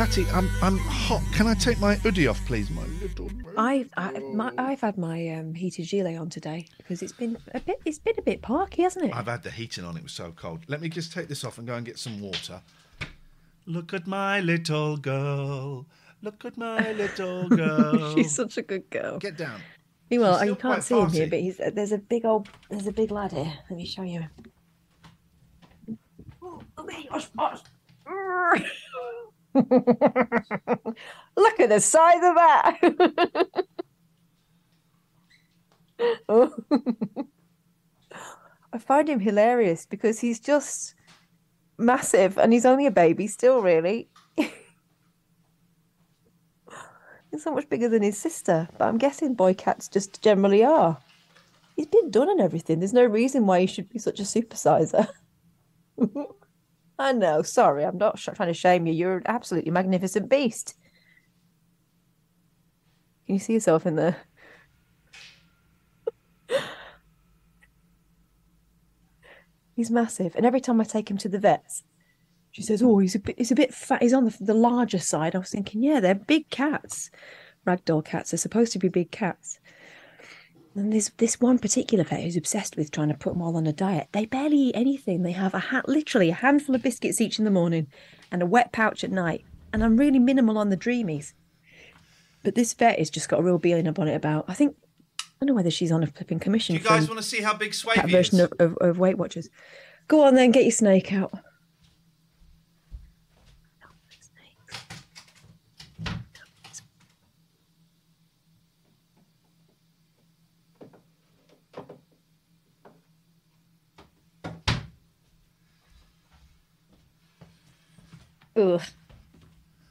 Patty, I'm I'm hot. Can I take my hoodie off, please, my little? I've I, my, I've had my um, heated gilet on today because it's been a bit it's been a bit parky, hasn't it? I've had the heating on. It was so cold. Let me just take this off and go and get some water. Look at my little girl. Look at my little girl. She's such a good girl. Get down. Meanwhile, you can't quite see him here, but he's there's a big old there's a big lad here. Let me show you. Oh, okay, hush, hush. Look at the size of that. I find him hilarious because he's just massive and he's only a baby still, really. he's so much bigger than his sister, but I'm guessing boy cats just generally are. He's been done and everything. There's no reason why he should be such a supersizer. I know, sorry, I'm not trying to shame you. You're an absolutely magnificent beast. Can you see yourself in there? He's massive, and every time I take him to the vets, she says, "Oh, he's a bit, he's a bit fat. He's on the, the larger side." I was thinking, yeah, they're big cats, ragdoll cats. They're supposed to be big cats. And there's this one particular vet who's obsessed with trying to put them all on a diet. They barely eat anything. They have a hat, literally a handful of biscuits each in the morning, and a wet pouch at night. And I'm really minimal on the dreamies. But this vet has just got a real beeline about it. About I think I don't know whether she's on a flipping commission. Do you guys want to see how big that Swavey is? version of, of, of Weight Watchers. Go on then, get your snake out.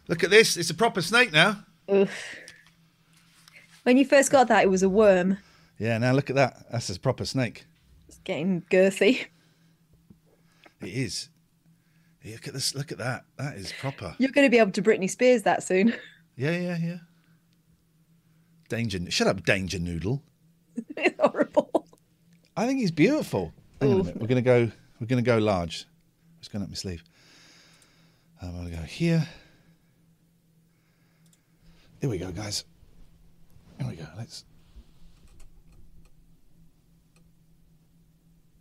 Look at this. It's a proper snake now. Ugh. When you first got that, it was a worm. Yeah. Now look at that. That's a proper snake. It's getting girthy. It is. Look at this. Look at that. That is proper. You're going to be able to Britney Spears that soon. Yeah, yeah, yeah. Danger. Shut up, Danger Noodle. it's horrible. I think he's beautiful. Hang on a minute. We're gonna go. We're gonna go large. Just going up my sleeve. Um, I'm gonna go here. Here we go, guys. Here we go. Let's.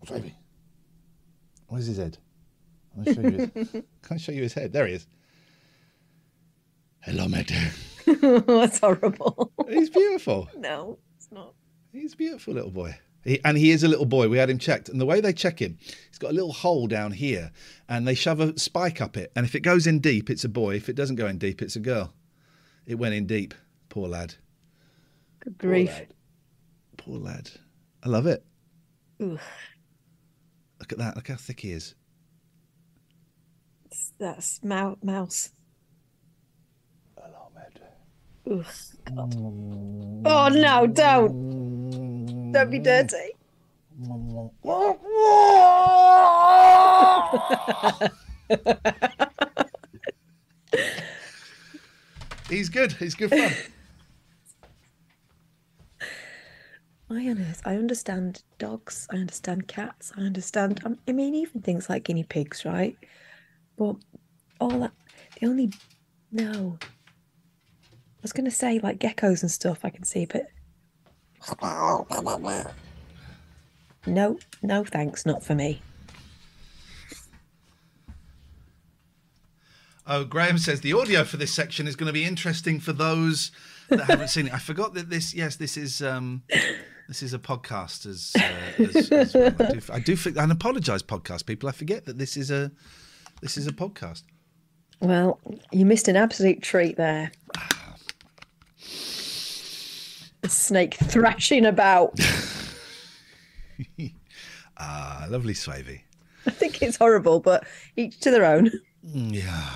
Baby. Where's his head? I'll show you his, can I show you his head? There he is. Hello, mate. That's horrible. He's beautiful. No, it's not. He's a beautiful little boy. He, and he is a little boy. We had him checked. And the way they check him, he's got a little hole down here and they shove a spike up it. And if it goes in deep, it's a boy. If it doesn't go in deep, it's a girl. It went in deep. Poor lad. Good grief. lad. Poor lad. I love it. Ugh. Look at that. Look how thick he is. It's- That's mou- mouse. Hello, mate. Ugh, God. Mm. Oh no, don't. Don't be dirty. He's good. He's good fun. I understand. I understand dogs. I understand cats. I understand. um, I mean, even things like guinea pigs, right? But all that. The only no. I was going to say like geckos and stuff. I can see, but no, no, thanks, not for me. Oh, Graham says the audio for this section is going to be interesting for those that haven't seen it. I forgot that this. Yes, this is. Um, this is a podcast. As, uh, as, as well. I do, I do think, and apologise, podcast people. I forget that this is a this is a podcast. Well, you missed an absolute treat there. A snake thrashing about. Ah, lovely Swavey. I think it's horrible, but each to their own. Yeah.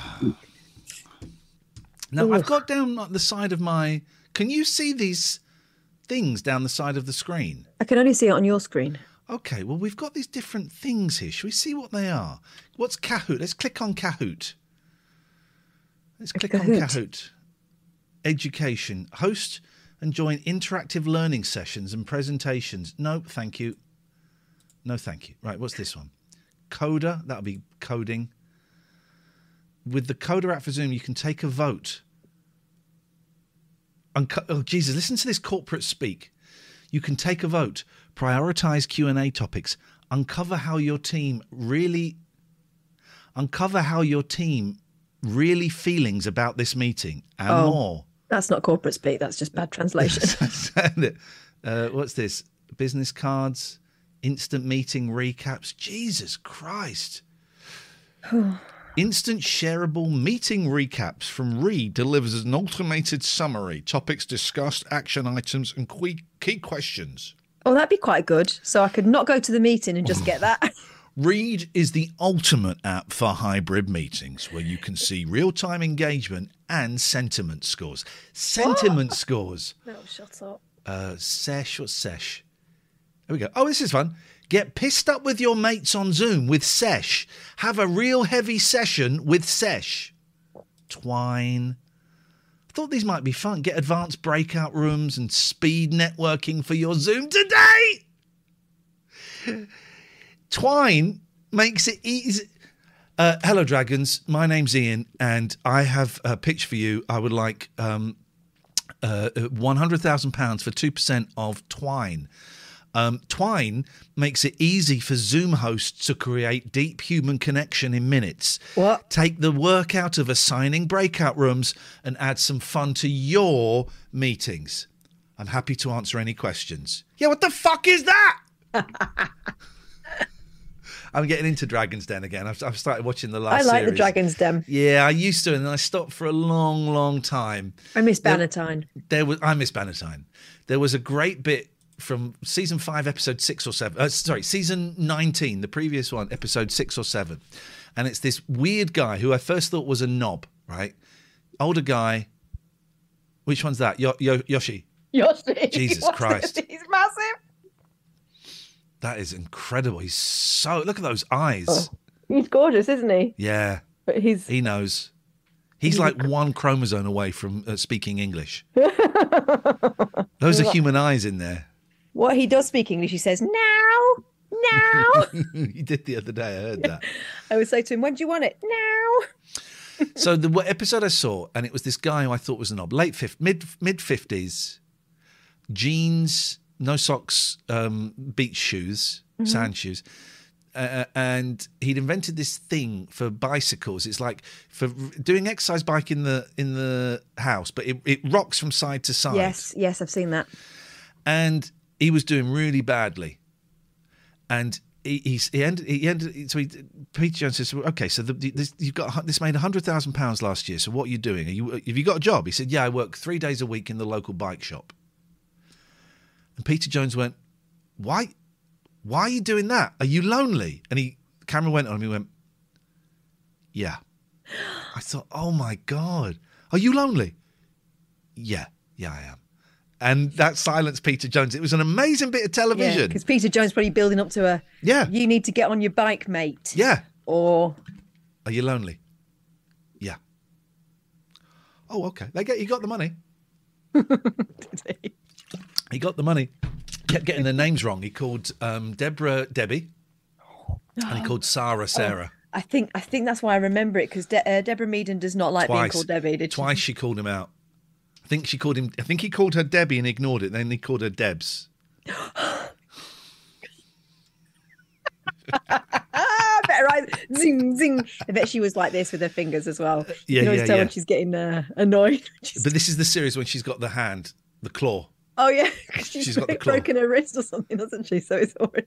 Now I've got down the side of my. Can you see these things down the side of the screen? I can only see it on your screen. Okay, well we've got these different things here. Should we see what they are? What's Kahoot? Let's click on Kahoot. Let's click on Kahoot. Kahoot. Education. Host and join interactive learning sessions and presentations. No, thank you. No, thank you. Right, what's this one? Coda. That'll be coding. With the Coda app for Zoom, you can take a vote. Unco- oh, Jesus, listen to this corporate speak. You can take a vote, prioritize Q&A topics, uncover how your team really uncover how your team really feelings about this meeting and Oh. more. That's not corporate speak. That's just bad translation. uh, what's this? Business cards, instant meeting recaps. Jesus Christ. Instant shareable meeting recaps from Read delivers an automated summary, topics discussed, action items, and key, key questions. oh, that'd be quite good. So I could not go to the meeting and just get that. Read is the ultimate app for hybrid meetings where you can see real time engagement and sentiment scores. Sentiment scores. no, shut up. Uh, sesh, or sesh? There we go. Oh, this is fun. Get pissed up with your mates on Zoom with Sesh. Have a real heavy session with Sesh. Twine. I thought these might be fun. Get advanced breakout rooms and speed networking for your Zoom today. Twine makes it easy. Uh, hello, dragons. My name's Ian, and I have a pitch for you. I would like um, uh, £100,000 for 2% of Twine. Um, Twine makes it easy for Zoom hosts to create deep human connection in minutes. What? Take the work out of assigning breakout rooms and add some fun to your meetings. I'm happy to answer any questions. Yeah, what the fuck is that? I'm getting into Dragon's Den again. I've, I've started watching the last I like the. Dragon's Den. Yeah, I used to, and then I stopped for a long, long time. I miss Bannatyne. There was I miss Bannatyne. There was a great bit from season five, episode six or seven. Uh, sorry, season nineteen, the previous one, episode six or seven, and it's this weird guy who I first thought was a knob, right? Older guy. Which one's that? Yo- Yo- Yoshi. Yoshi. Jesus Christ. He's massive. That is incredible. He's so look at those eyes. Oh. He's gorgeous, isn't he? Yeah, But he's he knows. He's like one chromosome away from uh, speaking English. Those are human eyes in there. What he does speak English. He says now, now. he did the other day. I heard that. I would say to him, "When do you want it?" Now. so the episode I saw, and it was this guy who I thought was a knob, late mid mid fifties, jeans, no socks, um, beach shoes, sand shoes. Uh, and he'd invented this thing for bicycles. It's like for doing exercise bike in the in the house, but it, it rocks from side to side. Yes, yes, I've seen that. and he was doing really badly. And he he, he ended he ended so he, Peter Jones says, "Okay, so the, this, you've got this made hundred thousand pounds last year. So what are you doing? Are you have you got a job?" He said, "Yeah, I work three days a week in the local bike shop." And Peter Jones went, "Why? Why are you doing that? Are you lonely?" And he camera went on him. He went, "Yeah." I thought, "Oh my god, are you lonely?" Yeah, yeah, I am. And that silenced Peter Jones. It was an amazing bit of television. because Peter Jones probably building up to a. Yeah. You need to get on your bike, mate. Yeah. Or Are you lonely? Yeah. Oh, okay. They get you got the money. Did He He got the money. Kept getting their names wrong. He called um, Deborah Debbie, and he called Sarah Sarah. I think I think that's why I remember it because De- uh, Deborah Meaden does not like being called Debbie. Did she? Twice she called him out. I think she called him. I think he called her Debbie and ignored it. Then he called her Debs. Better I zing zing. I bet she was like this with her fingers as well. yeah, you can always yeah, tell yeah. when she's getting uh, annoyed. She's- But this is the series when she's got the hand, the claw. oh yeah, she's, She's got broken her wrist or something, doesn't she? So it's horrid.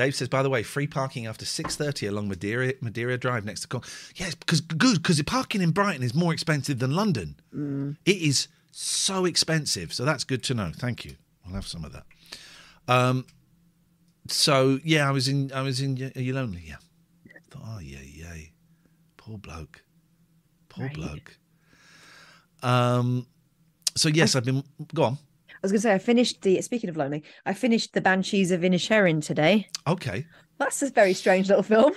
Dave says, by the way, free parking after six thirty along Madeira Madeira Drive next to. Con- yes, because good because parking in Brighton is more expensive than London. Mm. It is so expensive, so that's good to know. Thank you. I'll have some of that. Um. So yeah, I was in. I was in. Are you lonely? Yeah. Thought, oh yeah, yeah. Poor bloke. Poor Right. bloke. Um. So yes, I've been. Go on. I was going to say I finished the. Speaking of lonely, I finished the Banshees of Inisherin today. Okay. That's a very strange little film.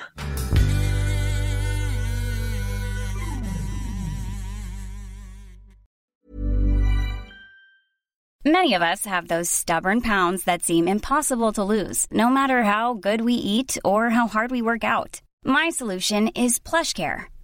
Many of us have those stubborn pounds that seem impossible to lose, no matter how good we eat or how hard we work out. My solution is PlushCare.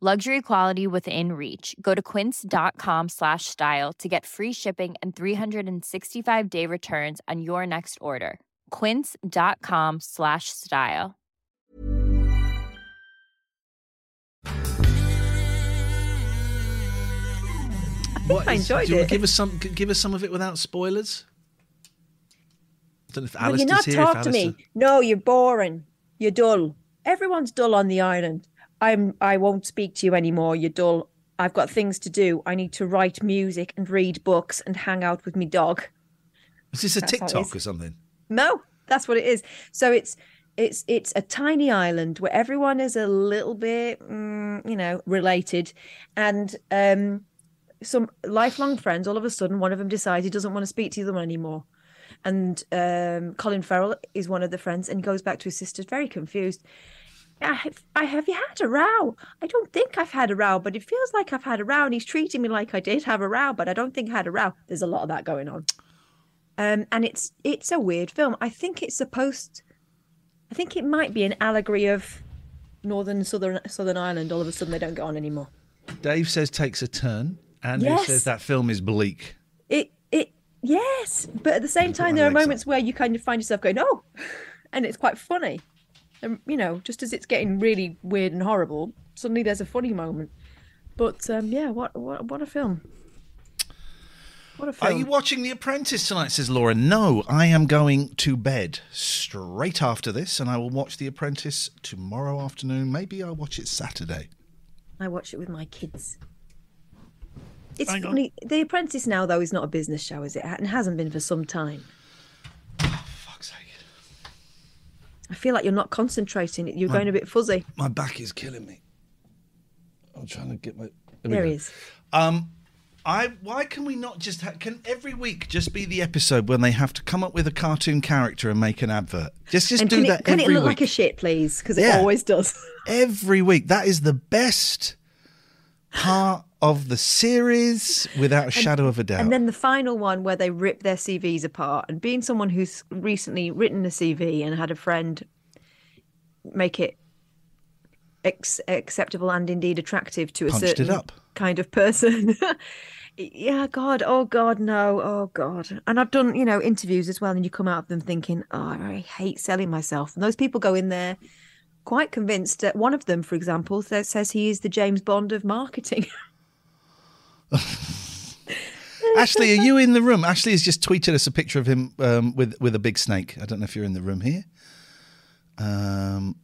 Luxury quality within reach. Go to quince.com slash style to get free shipping and 365 day returns on your next order. Quince.com slash style. What I is- enjoyed do you wanna it. Give us some. Give us some of it without spoilers. I don't know if Well, Alistair's you're not here. talk to me. Uh, no, you're boring. You're dull. Everyone's dull on the island. I'm. I won't speak to you anymore. You're dull. I've got things to do. I need to write music and read books and hang out with me dog. Is this a That's TikTok or something? No, that's what it is. So it's it's it's a tiny island where everyone is a little bit, mm, you know, related, and um, some lifelong friends. All of a sudden, one of them decides he doesn't want to speak to the other one anymore, and um, Colin Farrell is one of the friends, and he goes back to his sisters, very confused. I have, I have you had a row? I don't think I've had a row, but it feels like I've had a row, and he's treating me like I did have a row, but I don't think I had a row. There's a lot of that going on um, and it's it's a weird film. I think it's supposed. I think it might be an allegory of northern southern Southern Ireland. All of a sudden, they don't get on anymore. Dave says takes a turn. Andrew Yes. says that film is bleak. It it yes, but at the same time, there are moments where you kind of find yourself going, "Oh," and it's quite funny. And you know, just as it's getting really weird and horrible, suddenly there's a funny moment. But um, yeah, what what what a film! What a film. Are you watching The Apprentice tonight? Says Laura. No, I am going to bed straight after this, and I will watch The Apprentice tomorrow afternoon. Maybe I'll watch it Saturday. I watch it with my kids. It's funny. The Apprentice now, though, is not a business show, is it? And hasn't been for some time. I feel like you're not concentrating. You're going a bit fuzzy. My back is killing me. I'm trying to get my. There he is. Um, I why can we not just ha- can every week just be the episode when they have to come up with a cartoon character and make an advert? Just just and do can that it, can it look week. like a shit, please? Because Yeah. it always does. every week. That is the best part of the series without a shadow of a doubt. And then the final one where they rip their CVs apart. And being someone who's recently written a CV and had a friend make it ex- acceptable and indeed attractive to a Punched certain kind of person. yeah, God, oh God, no, oh God. And I've done, you know, interviews as well, and you come out of them thinking, oh, I hate selling myself. And those people go in there quite convinced that one of them, for example, says he is the James Bond of marketing. Ashley, are you in the room? Ashley has just tweeted us a picture of him um, with with a big snake. I don't know if you're in the room here. Um.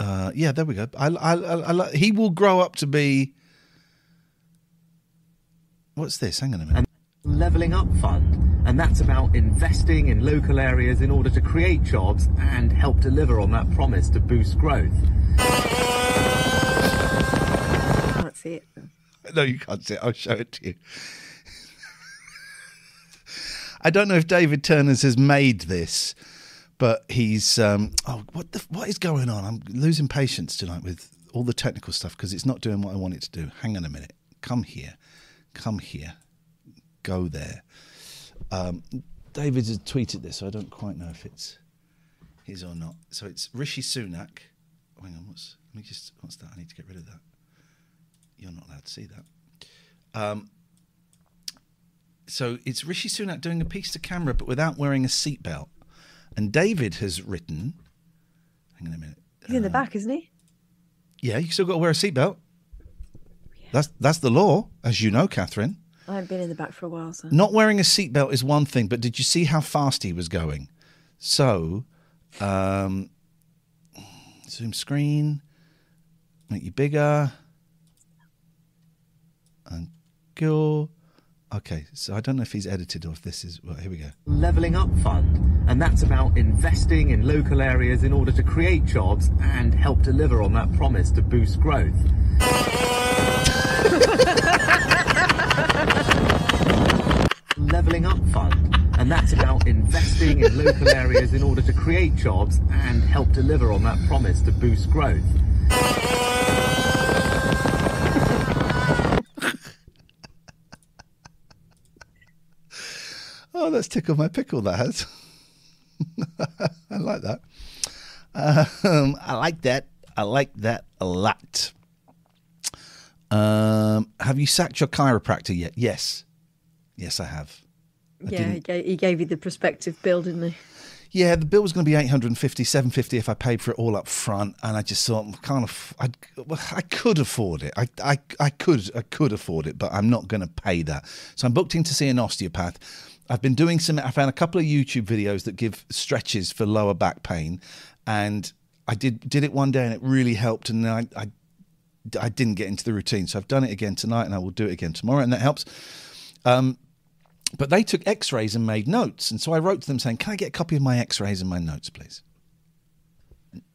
Uh, yeah, there we go. I, I, I, I, he will grow up to be. What's this? Hang on a minute. Levelling Up Fund, and that's about investing in local areas in order to create jobs and help deliver on that promise to boost growth. See it. No, you can't see it. I'll show it to you. I don't know if David Turners has made this, but he's um, oh what the what is going on? I'm losing patience tonight with all the technical stuff because it's not doing what I want it to do. Hang on a minute. Come here. Come here. Go there. Um, David has tweeted this, so I don't quite know if it's his or not. So it's Rishi Sunak. Hang on, what's let me just what's that? I need to get rid of that. You're not allowed to see that. Um, so it's Rishi Sunak doing a piece to camera, but without wearing a seatbelt. And David has written. Hang on a minute. He's in the back, isn't he? Yeah, you still got to wear a seatbelt. That's that's the law, as you know, Catherine. I haven't been in the back for a while, so. Not wearing a seatbelt is one thing, but did you see how fast he was going? So, um, zoom screen, make you bigger, and go. Okay, so I don't know if he's edited or if this is. Well, here we go. Levelling Up Fund, and that's about investing in local areas in order to create jobs and help deliver on that promise to boost growth. Levelling Up Fund, and that's about investing in local areas in order to create jobs and help deliver on that promise to boost growth. Oh, that's tickled my pickle. That has. I like that. Um, I like that. I like that a lot. Um, have you sacked your chiropractor yet? Yes. Yes, I have. I yeah, he gave, he gave you the prospective bill, didn't he? Yeah, the bill was going to be 850, 750 if I paid for it all up front, and I just thought, I can't. I, I could afford it. I, I, I could, I could afford it, but I'm not going to pay that. So I'm booked in to see an osteopath. I've been doing some. I found a couple of YouTube videos that give stretches for lower back pain, and I did did it one day, and it really helped. And I, I, I didn't get into the routine, so I've done it again tonight, and I will do it again tomorrow, and that helps. Um, but they took x rays and made notes. And so I wrote to them saying, Can I get a copy of my x rays and my notes, please?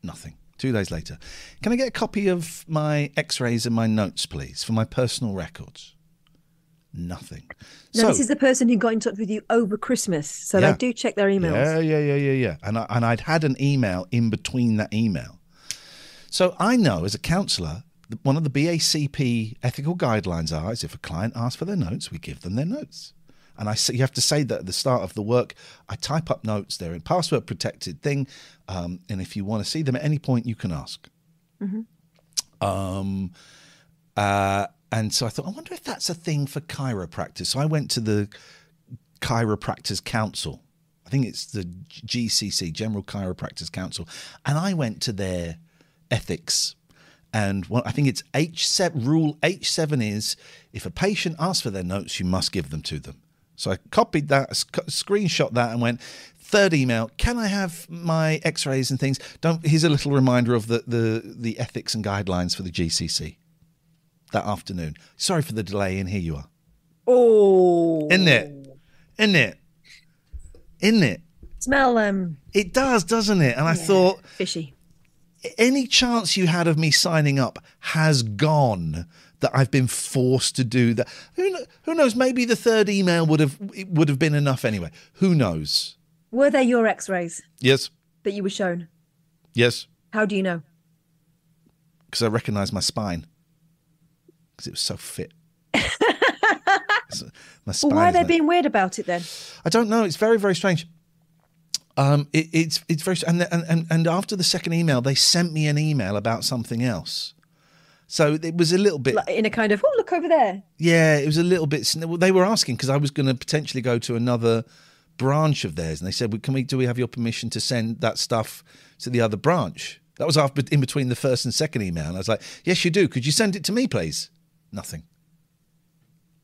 Nothing. Two days later, Can I get a copy of my x rays and my notes, please, for my personal records? Nothing. No, this is the person who got in touch with you over Christmas, so Yeah. they do check their emails. Yeah, yeah, yeah, yeah, yeah. And, I, and I'd had an email in between that email. So I know as a counsellor, that one of the BACP ethical guidelines are is if a client asks for their notes, we give them their notes. And I say, you have to say that at the start of the work. I type up notes. They're in password protected thing. Um, and if you want to see them at any point, you can ask. Um, uh, and so I thought, I wonder if that's a thing for chiropractors. So I went to the Chiropractors Council. I think it's the GCC, General Chiropractors Council. And I went to their ethics. And I think it's H7, rule H7 is if a patient asks for their notes, you must give them to them. So I copied that, screenshot that, and went, third email, can I have my x rays and things? Don't, here's a little reminder of the, the, the ethics and guidelines for the GCC that afternoon. Sorry for the delay, and here you are. Oh, In it. In it. In it. smell um It does, doesn't it? And I thought, fishy. any chance you had of me signing up has gone that I've been forced to do that. Who, who knows? Maybe the third email would have it would have been enough anyway. Who knows? Were they your X-rays Yes, that you were shown? yes, How do you know? because I recognise my spine because it was so fit. Well, why are they like- being weird about it then? I don't know. It's very, very strange. Um, it, it's it's very and, and and and after the second email, they sent me an email about something else. So it was a little bit, Like, in a kind of, oh, look over there. yeah, it was a little bit. They were asking because I was going to potentially go to another branch of theirs, and they said, well, "Can we? Do we have your permission to send that stuff to the other branch?" That was after in between the first and second email, and I was like, "Yes, you do. Could you send it to me, please?" Nothing.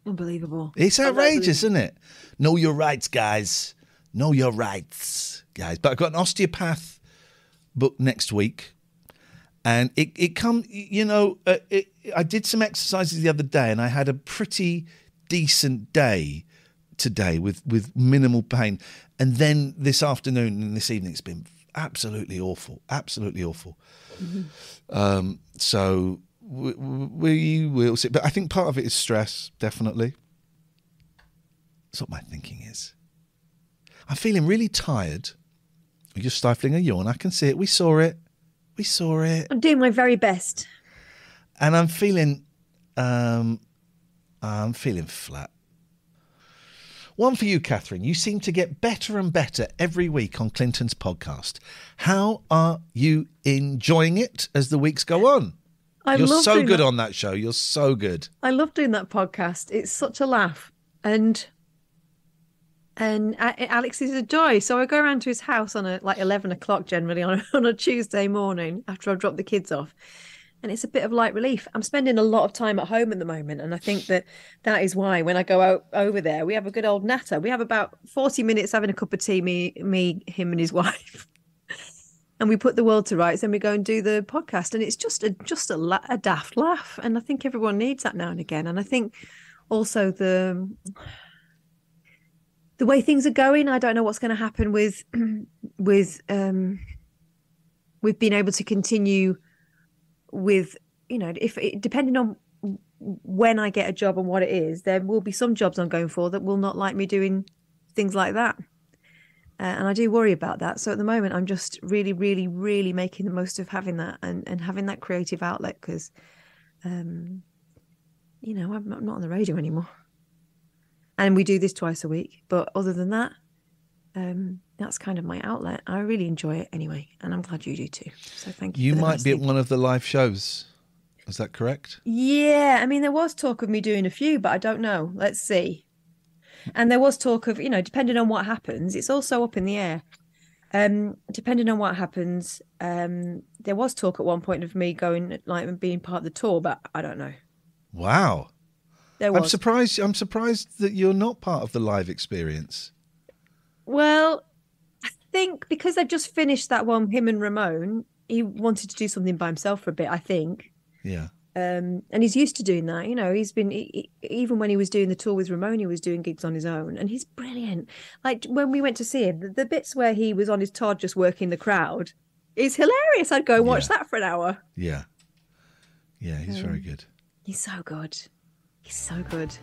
Unbelievable. It's outrageous, isn't it? Know your rights, guys. Know your rights, guys. But I've got an osteopath book next week, and it it come. You know, uh, it, I did some exercises the other day, and I had a pretty decent day today with with minimal pain, and then this afternoon and this evening, it's been absolutely awful, absolutely awful. Um, so we, we will see. But I think part of it is stress, definitely. That's what my thinking is. I'm feeling really tired. You're stifling a yawn. I can see it. We saw it. We saw it. I'm doing my very best. And I'm feeling, um, I'm feeling flat. One for you, Catherine. You seem to get better and better every week on Clinton's podcast. How are you enjoying it as the weeks go on? I You're so good that. on that show. You're so good. I love doing that podcast. It's such a laugh, and and Alex is a joy. So I go around to his house on a like eleven o'clock generally on a, on a Tuesday morning after I've dropped the kids off, and it's a bit of light relief. I'm spending a lot of time at home at the moment, and I think that that is why when I go out over there, we have a good old natter. We have about forty minutes having a cup of tea, me, me, him, and his wife. And we put the world to rights, and we go and do the podcast, and it's just a just a, la- a daft laugh, and I think everyone needs that now and again. And I think also the the way things are going, I don't know what's going to happen with with um with being able to continue with you know if it, depending on when I get a job and what it is, there will be some jobs I'm going for that will not like me doing things like that. Uh, and I do worry about that. So at the moment, I'm just really, really, really making the most of having that and, and having that creative outlet because, um, you know, I'm not, I'm not on the radio anymore. And we do this twice a week. But other than that, um, that's kind of my outlet. I really enjoy it anyway. And I'm glad you do too. So thank you. You might be at one of the live shows. Is that correct? Yeah, I mean, there was talk of me doing a few, but I don't know. Let's see. And there was talk of, you know, depending on what happens, it's also up in the air. Um, depending on what happens, um, there was talk at one point of me going like and being part of the tour, but I don't know. Wow. There I'm surprised. I'm surprised that you're not part of the live experience. Well, I think because they've just finished that one, him and Ramon, he wanted to do something by himself for a bit, I think. Yeah. Um, and he's used to doing that. You know, he's been he, even when he was doing the tour with Ramon, he was doing gigs on his own, and he's brilliant. Like when we went to see him, the, the bits where he was on his Todd just working the crowd is hilarious. I'd go and watch Yeah. that for an hour. Yeah. Yeah. He's very Um, good. He's so good. He's so good.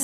this